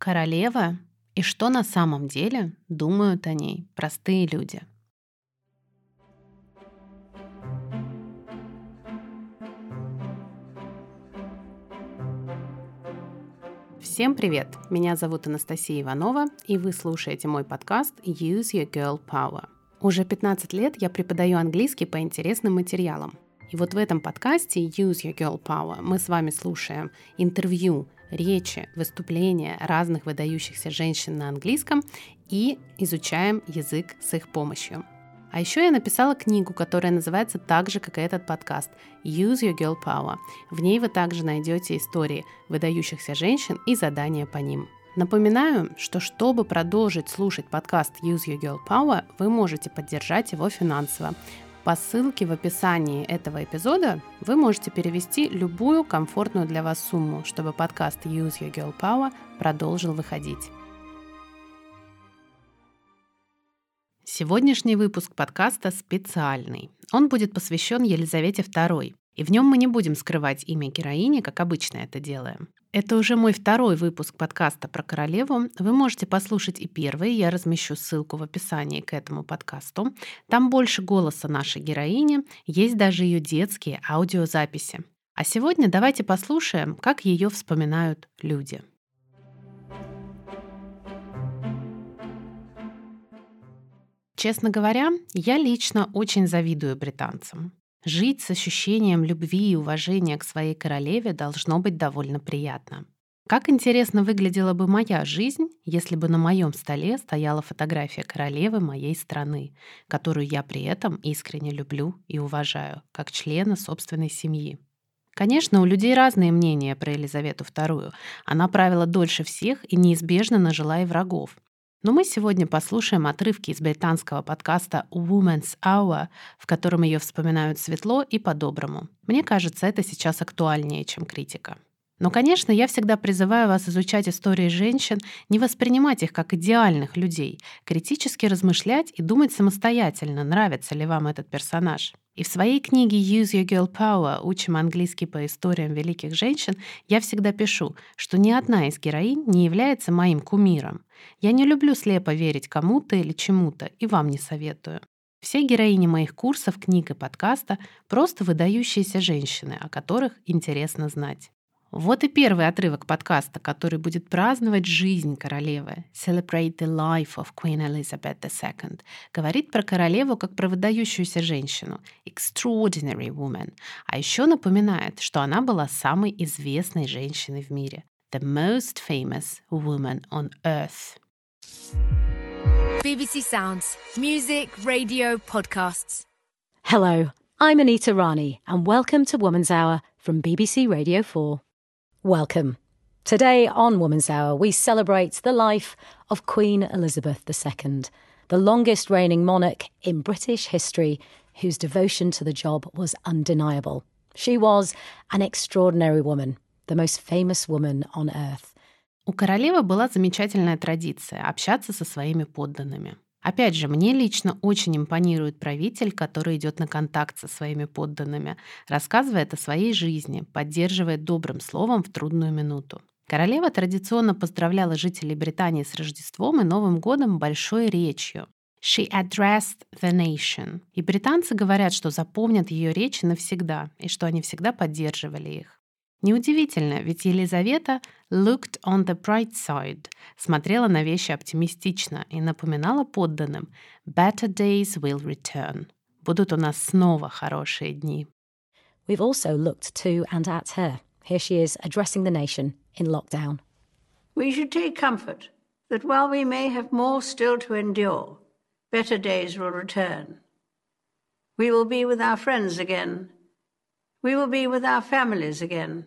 Королева и что на самом деле думают о ней простые люди. Всем привет! Меня зовут Анастасия Иванова, и вы слушаете мой подкаст Use Your Girl Power. Уже 15 лет я преподаю английский по интересным материалам. И вот в этом подкасте Use Your Girl Power мы с вами слушаем интервью речи, выступления разных выдающихся женщин на английском и изучаем язык с их помощью. А еще я написала книгу, которая называется так же, как и этот подкаст «Use Your Girl Power». В ней вы также найдете истории выдающихся женщин и задания по ним. Напоминаю, что чтобы продолжить слушать подкаст Use Your Girl Power, вы можете поддержать его финансово. По ссылке в описании этого эпизода вы можете перевести любую комфортную для вас сумму, чтобы подкаст Use Your Girl Power продолжил выходить. Сегодняшний выпуск подкаста специальный. Он будет посвящен Елизавете II, и в нем мы не будем скрывать имя героини, как обычно это делаем. Это уже мой второй выпуск подкаста про королеву. Вы можете послушать и первый, я размещу ссылку в описании к этому подкасту. Там больше голоса нашей героини, есть даже ее детские аудиозаписи. А сегодня давайте послушаем, как ее вспоминают люди. Честно говоря, я лично очень завидую британцам. Жить с ощущением любви и уважения к своей королеве должно быть довольно приятно. Как интересно выглядела бы моя жизнь, если бы на моем столе стояла фотография королевы моей страны, которую я при этом искренне люблю и уважаю, как члена собственной семьи. Конечно, у людей разные мнения про Елизавету II. Она правила дольше всех и неизбежно нажила и врагов. Но мы сегодня послушаем отрывки из британского подкаста Woman's Hour, в котором ее вспоминают светло и по-доброму. Мне кажется, это сейчас актуальнее, чем критика. Но, конечно, я всегда призываю вас изучать истории женщин, не воспринимать их как идеальных людей, критически размышлять и думать самостоятельно, нравится ли вам этот персонаж. И в своей книге «Use Your Girl Power. Учим английский по историям великих женщин» я всегда пишу, что ни одна из героинь не является моим кумиром. Я не люблю слепо верить кому-то или чему-то, и вам не советую. Все героини моих курсов, книг и подкаста — просто выдающиеся женщины, о которых интересно знать. Вот и первый отрывок подкаста, который будет праздновать жизнь королевы «Celebrate the life of Queen Elizabeth II», говорит про королеву как про выдающуюся женщину «extraordinary woman», а еще напоминает, что она была самой известной женщиной в мире «the most famous woman on earth». BBC Sounds. Music, radio, podcasts. Hello, I'm Anita Rani, and welcome to Woman's Hour from BBC Radio 4. Welcome. Today on Woman's Hour, we celebrate the life of Queen Elizabeth II, the longest reigning monarch in British history, whose devotion to the job was undeniable. She was an extraordinary woman, the most famous woman on earth. У королевы была замечательная традиция общаться со своими подданными. Опять же, мне лично очень импонирует правитель, который идет на контакт со своими подданными, рассказывает о своей жизни, поддерживает добрым словом в трудную минуту. Королева традиционно поздравляла жителей Британии с Рождеством и Новым годом большой речью. She addressed the nation. И британцы говорят, что запомнят ее речи навсегда, и что они всегда поддерживали их. Неудивительно, ведь Елизавета looked on the bright side, смотрела на вещи оптимистично и напоминала подданным «better days will return». Будут у нас снова хорошие дни. We've also looked to and at her. Here she is addressing the nation in lockdown. We should take comfort that while we may have more still to endure, better days will return. We will be with our friends again. We will be with our families again.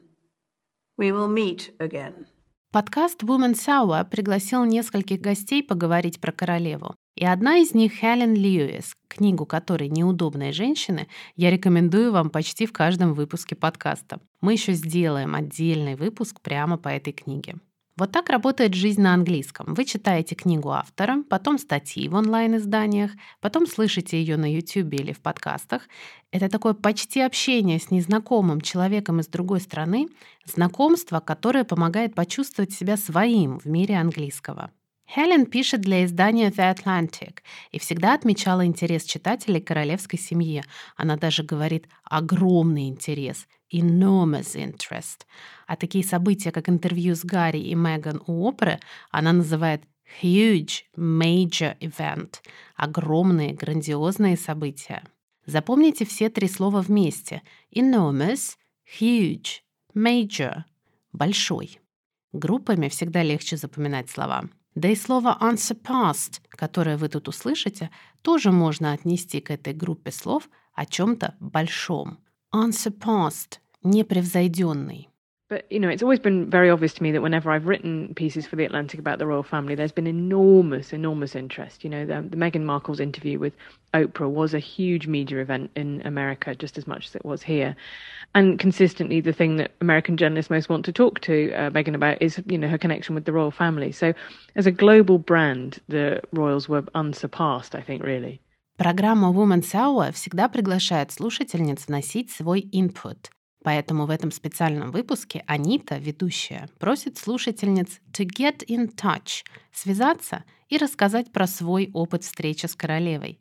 We will meet again. Подкаст Women's Hour пригласил нескольких гостей поговорить про королеву. И одна из них Хелен Льюис, книгу которой «Неудобные женщины» я рекомендую вам почти в каждом выпуске подкаста. Мы еще сделаем отдельный выпуск прямо по этой книге. Вот так работает жизнь на английском. Вы читаете книгу автора, потом статьи в онлайн-изданиях, потом слышите ее на YouTube или в подкастах. Это такое почти общение с незнакомым человеком из другой страны, знакомство, которое помогает почувствовать себя своим в мире английского. Хелен пишет для издания The Atlantic и всегда отмечала интерес читателей к королевской семье. Она даже говорит «огромный интерес», enormous interest. А такие события, как интервью с Гарри и Меган у оперы, она называет huge, major event — огромные, грандиозные события. Запомните все три слова вместе. Enormous, huge, major — большой. Группами всегда легче запоминать слова. Да и слово unsurpassed, которое вы тут услышите, тоже можно отнести к этой группе слов о чем-то большом. Unsurpassed – непревзойденный. But you know, it's always been very obvious to me that whenever I've written pieces for the Atlantic about the royal family, there's been enormous, enormous interest. You know, the, the Meghan Markle's interview with Oprah was a huge media event in America, just as much as it was here. And consistently, the thing that American journalists most want to talk to uh, Meghan about is, you know, her connection with the royal family. So, as a global brand, the royals were unsurpassed. I think, really. Программа Woman's Hour всегда приглашает слушательниц вносить свой input. Поэтому в этом специальном выпуске Анита, ведущая, просит слушательниц to get in touch, связаться и рассказать про свой опыт встречи с королевой.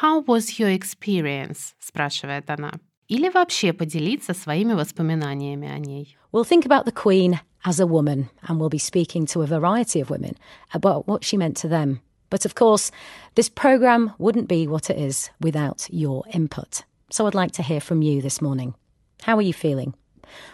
How was your experience? спрашивает она. Или вообще поделиться своими воспоминаниями о ней. We'll think about the Queen as a woman, and we'll be speaking to a variety of women about what she meant to them. But of course, this programme wouldn't be what it is without your input. So I'd like to hear from you this morning. How are you feeling?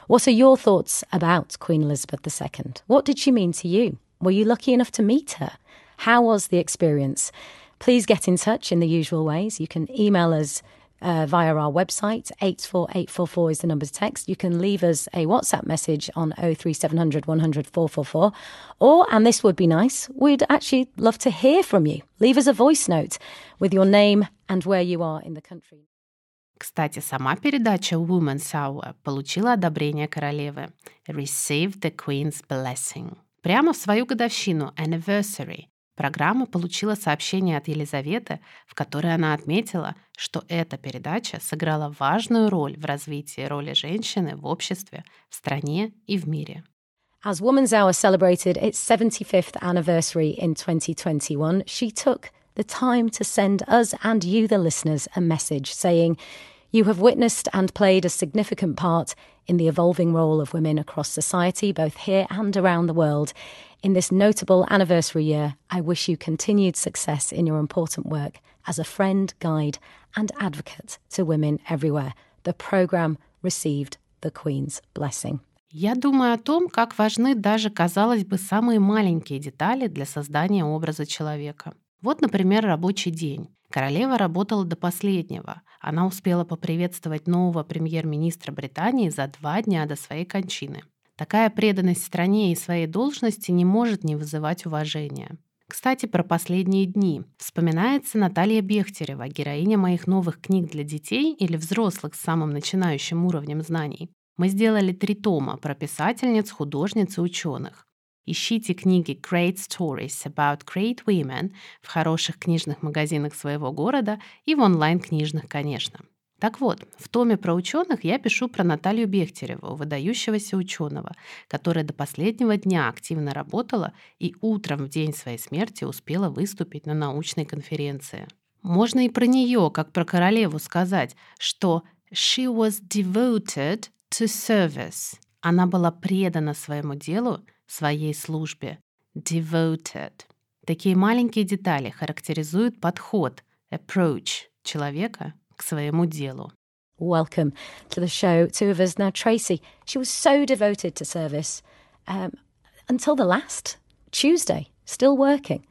What are your thoughts about Queen Elizabeth II? What did she mean to you? Were you lucky enough to meet her? How was the experience? Please get in touch in the usual ways. You can email us uh, via our website. 84844 is the number to text. You can leave us a WhatsApp message on 03700 100 444. Or, and this would be nice, we'd actually love to hear from you. Leave us a voice note with your name and where you are in the country. Кстати, сама передача Woman's Hour получила одобрение королевы. Receive the Queen's Blessing. Прямо в свою годовщину, anniversary, программа получила сообщение от Елизаветы, в которой она отметила, что эта передача сыграла важную роль в развитии роли женщины в обществе, в стране и в мире. As Woman's Hour celebrated its 75th anniversary in 2021, she took the time to send us and you, the listeners, a message saying, You have witnessed and played a significant part in the evolving role of women across society, both here and around the world. In this notable anniversary year, I wish you continued success in your important work as a friend, guide, and advocate to women everywhere. The programme received the Queen's blessing. Я думаю о том, как важны даже, казалось бы, самые маленькие детали для создания образа человека. Вот, например, рабочий день. Королева работала до последнего. Она успела поприветствовать нового премьер-министра Британии за два дня до своей кончины. Такая преданность стране и своей должности не может не вызывать уважения. Кстати, про последние дни. Вспоминается Наталья Бехтерева, героиня моих новых книг для детей или взрослых с самым начинающим уровнем знаний. Мы сделали три тома про писательниц, художниц и ученых. Ищите книги Great Stories About Great Women в хороших книжных магазинах своего города и в онлайн-книжных, конечно. Так вот, в томе про ученых я пишу про Наталью Бехтереву, выдающегося ученого, которая до последнего дня активно работала и утром в день своей смерти успела выступить на научной конференции. Можно и про нее, как про королеву, сказать, что she was devoted to service. Она была предана своему делу своей службе. Devoted. Такие маленькие детали характеризуют подход, approach человека к своему делу. Welcome to the show, two of us. Now, Tracy, she was so devoted to service um, until the last Tuesday, still working.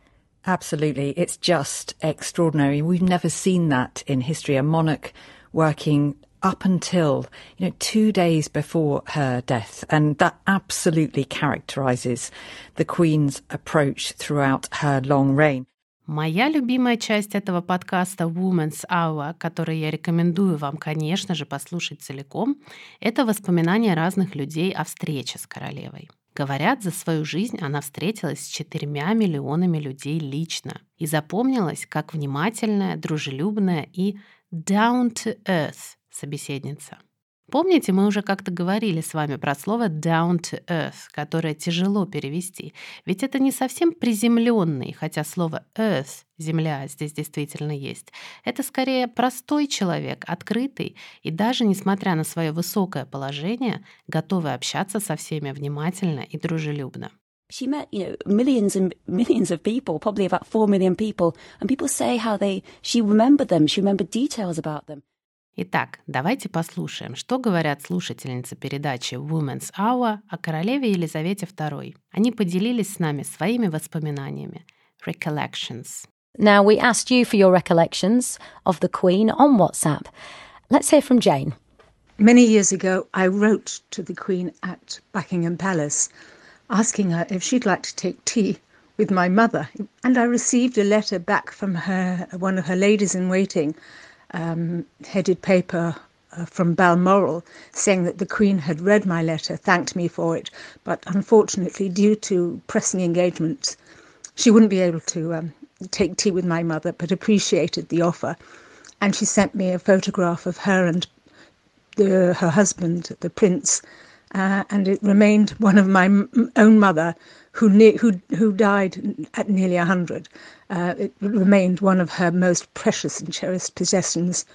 Absolutely. It's just extraordinary. We've never seen that in history. A monarch working up until you know two days before her death. And that absolutely characterizes the queen's approach throughout her long reign. Моя любимая часть этого подкаста Woman's Hour, который я рекомендую вам, конечно же, послушать целиком, это воспоминания разных людей о встрече с королевой. Говорят, за свою жизнь она встретилась с четырьмя миллионами людей лично. И запомнилась как внимательная, дружелюбная и down-to-earth собеседница. Помните, мы уже как-то говорили с вами про слово down to earth, которое тяжело перевести. Ведь это не совсем приземленный, хотя слово earth, земля, здесь действительно есть. Это скорее простой человек, открытый и даже, несмотря на свое высокое положение, готовый общаться со всеми внимательно и дружелюбно. she met you know millions and millions of people probably about 4 million people and people say how they she remembered them she remembered details about them Итак, давайте послушаем, что говорят слушательницы передачи Women's Hour о королеве Елизавете II. Они поделились с нами своими воспоминаниями. Recollections. Now, we asked you for your recollections of the Queen on WhatsApp. Let's hear from Jane. Many years ago, I wrote to the Queen at Buckingham Palace asking her if she'd like to take tea with my mother. And I received a letter back from her, one of her ladies in waiting, um, headed paper uh, from Balmoral saying that the Queen had read my letter, thanked me for it, but unfortunately, due to pressing engagements, she wouldn't be able to um, take tea with my mother, but appreciated the offer. And she sent me a photograph of her and the, her husband, the prince, uh, and it remained one of my m- own mother who, ne- who, who died at nearly 100. Uh, it remained one of her most precious and cherished possessions.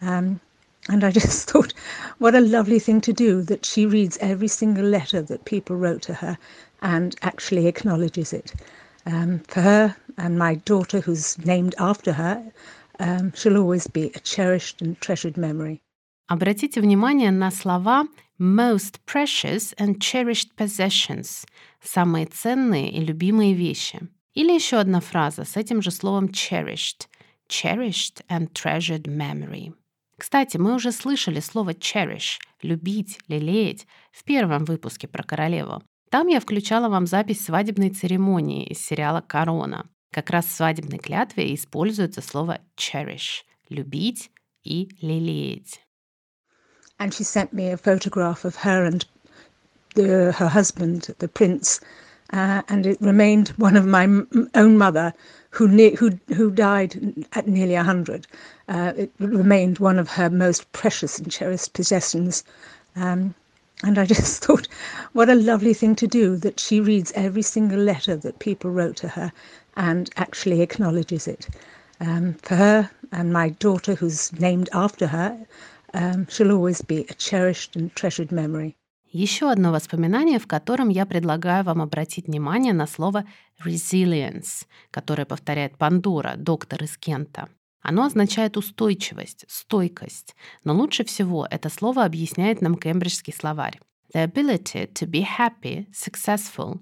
Um, and I just thought, what a lovely thing to do that she reads every single letter that people wrote to her and actually acknowledges it. Um, for her and my daughter, who's named after her, um, she'll always be a cherished and treasured memory. Обратите внимание на слова most precious and cherished possessions – самые ценные и любимые вещи. Или еще одна фраза с этим же словом cherished – cherished and treasured memory. Кстати, мы уже слышали слово cherish – любить, лелеять в первом выпуске про королеву. Там я включала вам запись свадебной церемонии из сериала «Корона». Как раз в свадебной клятве используется слово cherish – любить и лелеять. And she sent me a photograph of her and the, her husband, the prince, uh, and it remained one of my own mother who ne- who who died at nearly hundred. Uh, it remained one of her most precious and cherished possessions. Um, and I just thought, what a lovely thing to do that she reads every single letter that people wrote to her and actually acknowledges it. Um, for her and my daughter, who's named after her, um. Еще одно воспоминание, в котором я предлагаю вам обратить внимание на слово resilience, которое повторяет Пандора, доктор из Кента. Оно означает устойчивость, стойкость, но лучше всего это слово объясняет нам кембриджский словарь. The ability to be happy, successful,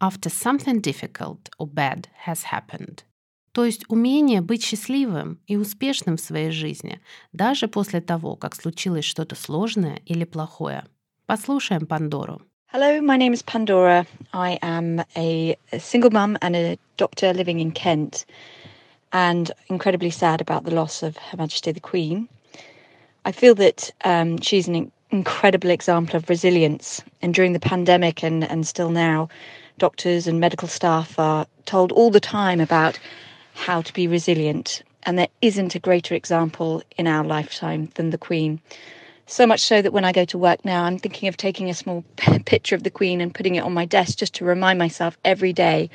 after something difficult or bad has happened. То есть умение быть счастливым и успешным в своей жизни, даже после того, как случилось что-то сложное или плохое. Послушаем Пандору. Hello, my name is Pandora. I am a, single mum and a doctor living in Kent, and incredibly sad about the loss of Her Majesty the Queen. I feel that um, she's an incredible example of resilience, and during the pandemic and, and still now, doctors and medical staff are told all the time about how to be resilient. And there isn't a greater example in our lifetime than the Queen. So much so that when I go to work now, I'm thinking of taking a small picture of the Queen and putting it on my desk just to remind myself every day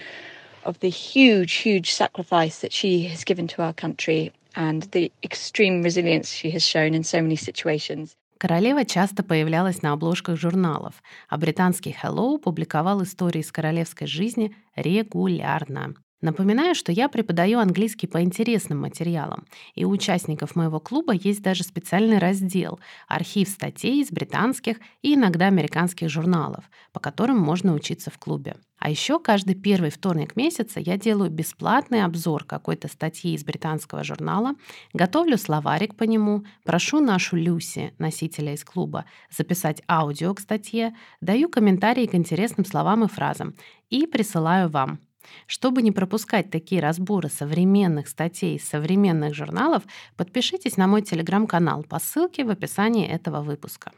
of the huge, huge sacrifice that she has given to our country and the extreme resilience she has shown in so many situations. Королева часто появлялась на обложках журналов, а британский Hello публиковал истории из королевской жизни регулярно. Напоминаю, что я преподаю английский по интересным материалам, и у участников моего клуба есть даже специальный раздел «Архив статей из британских и иногда американских журналов», по которым можно учиться в клубе. А еще каждый первый вторник месяца я делаю бесплатный обзор какой-то статьи из британского журнала, готовлю словарик по нему, прошу нашу Люси, носителя из клуба, записать аудио к статье, даю комментарии к интересным словам и фразам и присылаю вам – чтобы не пропускать такие разборы современных статей из современных журналов, подпишитесь на мой телеграм-канал по ссылке в описании этого выпуска.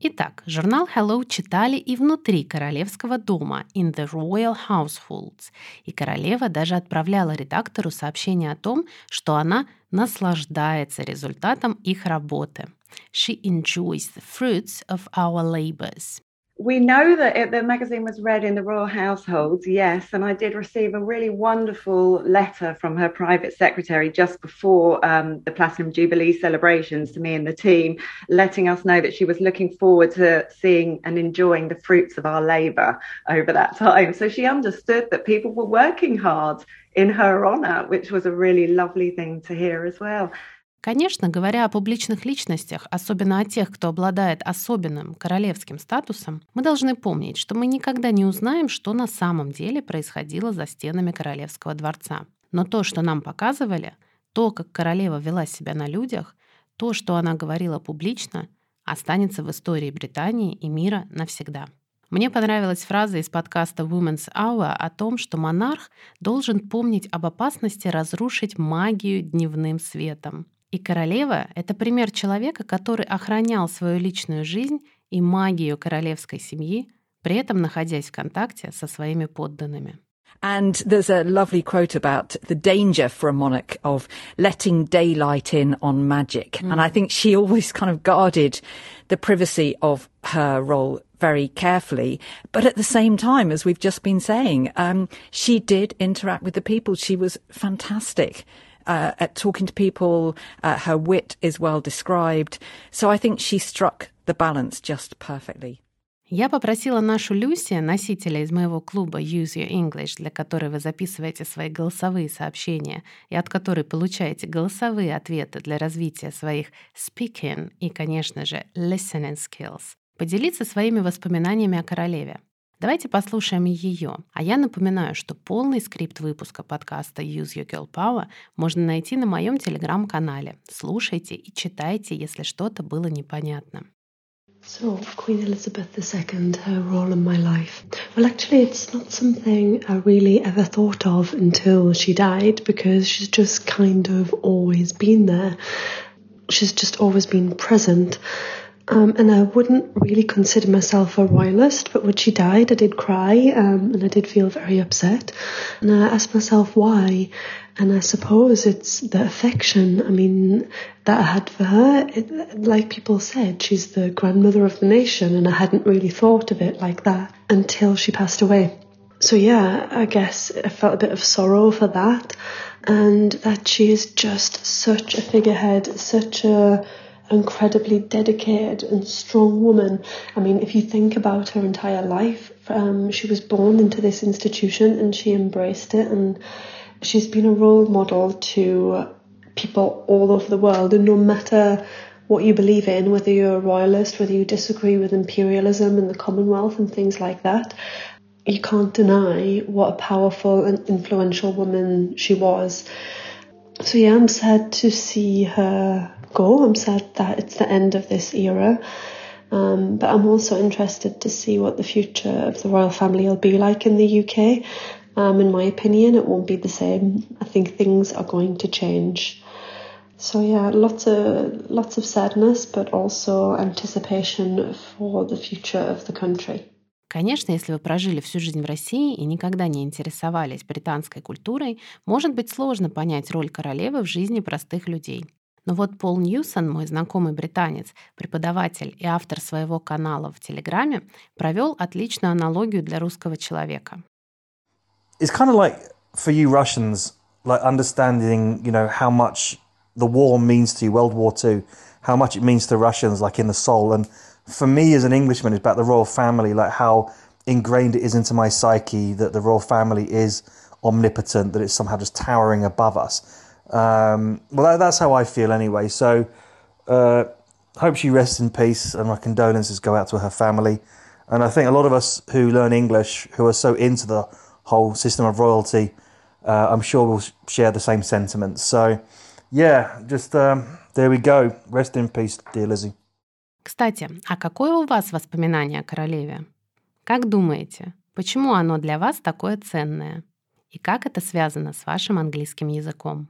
Итак, журнал Hello читали и внутри королевского дома in the royal households. И королева даже отправляла редактору сообщение о том, что она наслаждается результатом их работы. She enjoys the fruits of our labors. We know that it, the magazine was read in the royal households, yes, and I did receive a really wonderful letter from her private secretary just before um, the Platinum Jubilee celebrations to me and the team, letting us know that she was looking forward to seeing and enjoying the fruits of our labour over that time. So she understood that people were working hard in her honour, which was a really lovely thing to hear as well. Конечно, говоря о публичных личностях, особенно о тех, кто обладает особенным королевским статусом, мы должны помнить, что мы никогда не узнаем, что на самом деле происходило за стенами королевского дворца. Но то, что нам показывали, то, как королева вела себя на людях, то, что она говорила публично, останется в истории Британии и мира навсегда. Мне понравилась фраза из подкаста Women's Hour о том, что монарх должен помнить об опасности разрушить магию дневным светом. И королева — это пример человека, который охранял свою личную жизнь и магию королевской семьи, при этом находясь в контакте со своими подданными. And there's a lovely quote about the danger for a monarch of letting daylight in on magic. Mm. And I think she always kind of guarded the privacy of her role very carefully. But at the same time, as we've just been saying, um, she did interact with the people. She was fantastic uh, at talking to people. Uh, her wit is well described. So I think she struck the balance just perfectly. Я попросила нашу Люси, носителя из моего клуба Use Your English, для которой вы записываете свои голосовые сообщения и от которой получаете голосовые ответы для развития своих speaking и, конечно же, listening skills, поделиться своими воспоминаниями о королеве. Давайте послушаем ее. А я напоминаю, что полный скрипт выпуска подкаста Use Your Girl Power можно найти на моем телеграм-канале. Слушайте и читайте, если что-то было непонятно. So, Queen Elizabeth II, her role in my life. Well, actually, it's not something I really ever thought of until she died because she's just kind of always been there. She's just always been present. Um, and I wouldn't really consider myself a royalist, but when she died, I did cry um, and I did feel very upset. And I asked myself why. And I suppose it's the affection, I mean, that I had for her. It, like people said, she's the grandmother of the nation, and I hadn't really thought of it like that until she passed away. So, yeah, I guess I felt a bit of sorrow for that, and that she is just such a figurehead, such a incredibly dedicated and strong woman. I mean, if you think about her entire life, um, she was born into this institution and she embraced it, and she's been a role model to people all over the world. And no matter what you believe in, whether you're a royalist, whether you disagree with imperialism and the Commonwealth and things like that, you can't deny what a powerful and influential woman she was. So yeah, I'm sad to see her go. I'm sad that it's the end of this era. Um, but I'm also interested to see what the future of the royal family will be like in the UK. Um, in my opinion, it won't be the same. I think things are going to change. So yeah, lots of lots of sadness, but also anticipation for the future of the country. Конечно, если вы прожили всю жизнь в России и никогда не интересовались британской культурой, может быть сложно понять роль королевы в жизни простых людей. Но вот Пол Ньюсон, мой знакомый британец, преподаватель и автор своего канала в Телеграме, провел отличную аналогию для русского человека. It's kind of like for you Russians, like understanding, you know, how much the war means to you, World War II, how much it means to Russians, like in the soul. And for me as an Englishman, it's about the royal family, like how ingrained it is into my psyche that the royal family is omnipotent, that it's somehow just towering above us. Um, well, that, that's how I feel anyway. So, uh, hope she rests in peace, and my condolences go out to her family. And I think a lot of us who learn English, who are so into the whole system of royalty, uh, I'm sure will share the same sentiments. So, yeah, just um, there we go. Rest in peace, dear Lizzie. Кстати, а какое у вас воспоминание о королеве? Как думаете, почему оно для вас такое ценное? И как это связано с вашим английским языком?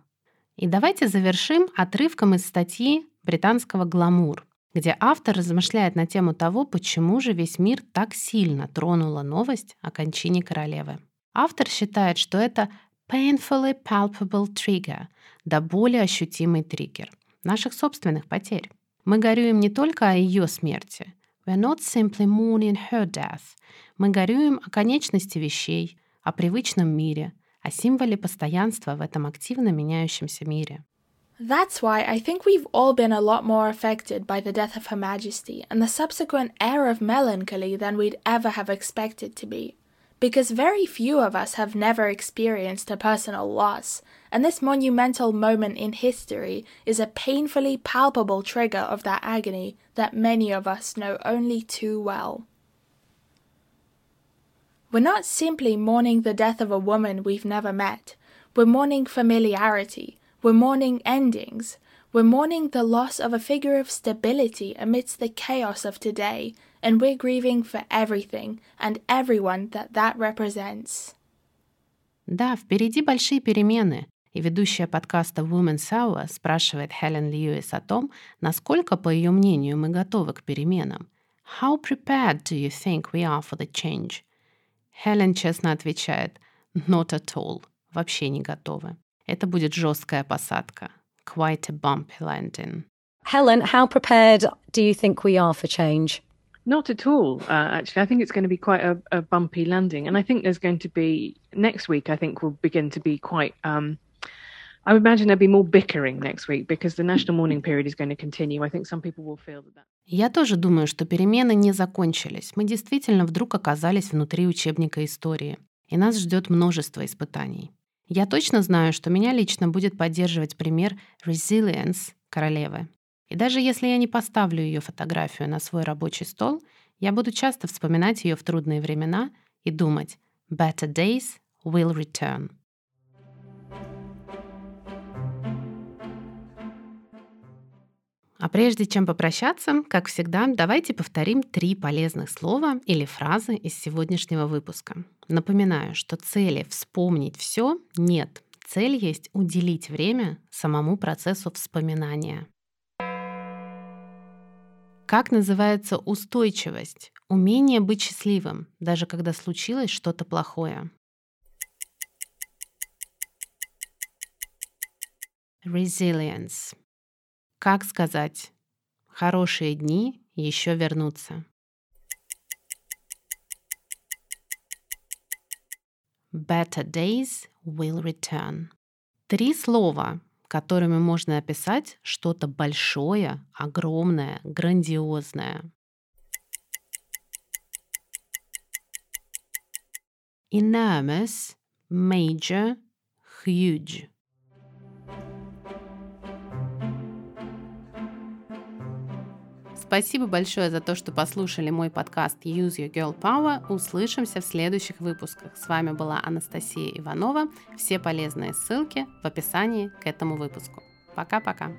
И давайте завершим отрывком из статьи британского «Гламур». где автор размышляет на тему того, почему же весь мир так сильно тронула новость о кончине королевы. Автор считает, что это painfully palpable trigger, до боли ощутимый триггер наших собственных потерь. Мы горюем не только о ее смерти. We're not simply mourning her death. Мы горюем о конечности вещей, о привычном мире, о символе постоянства в этом активно меняющемся мире. That's why I think we've all been a lot more affected by the death of Her Majesty and the subsequent air of melancholy than we'd ever have expected to be. Because very few of us have never experienced a personal loss, and this monumental moment in history is a painfully palpable trigger of that agony that many of us know only too well. We're not simply mourning the death of a woman we've never met, we're mourning familiarity we're mourning endings. We're mourning the loss of a figure of stability amidst the chaos of today, and we're grieving for everything and everyone that that represents. Да, впереди большие перемены, и ведущая подкаста Women's Hour спрашивает Хелен Льюис о том, насколько, по ее мнению, мы готовы к переменам. How prepared do you think we are for the change? Хелен честно отвечает, not at all, вообще не готовы. Это будет жесткая посадка. Quite a bumpy landing. Helen, how prepared do you think we are for change? Not at all, uh, actually. I think it's going to be quite a, a, bumpy landing. And I think there's going to be, next week, I think will begin to be quite, um, I imagine there'll be more bickering next week because the national mourning period is going to continue. I think some people will feel that. Я тоже думаю, что перемены не закончились. Мы действительно вдруг оказались внутри учебника истории. И нас ждет множество испытаний. Я точно знаю, что меня лично будет поддерживать пример resilience королевы. И даже если я не поставлю ее фотографию на свой рабочий стол, я буду часто вспоминать ее в трудные времена и думать «better days will return». А прежде чем попрощаться, как всегда, давайте повторим три полезных слова или фразы из сегодняшнего выпуска. Напоминаю, что цели вспомнить все нет. Цель есть уделить время самому процессу вспоминания. Как называется устойчивость? Умение быть счастливым, даже когда случилось что-то плохое. Resilience. Как сказать? Хорошие дни еще вернутся. Better days will return. Три слова, которыми можно описать что-то большое, огромное, грандиозное. Enormous, major, huge. Спасибо большое за то, что послушали мой подкаст Use Your Girl Power. Услышимся в следующих выпусках. С вами была Анастасия Иванова. Все полезные ссылки в описании к этому выпуску. Пока-пока.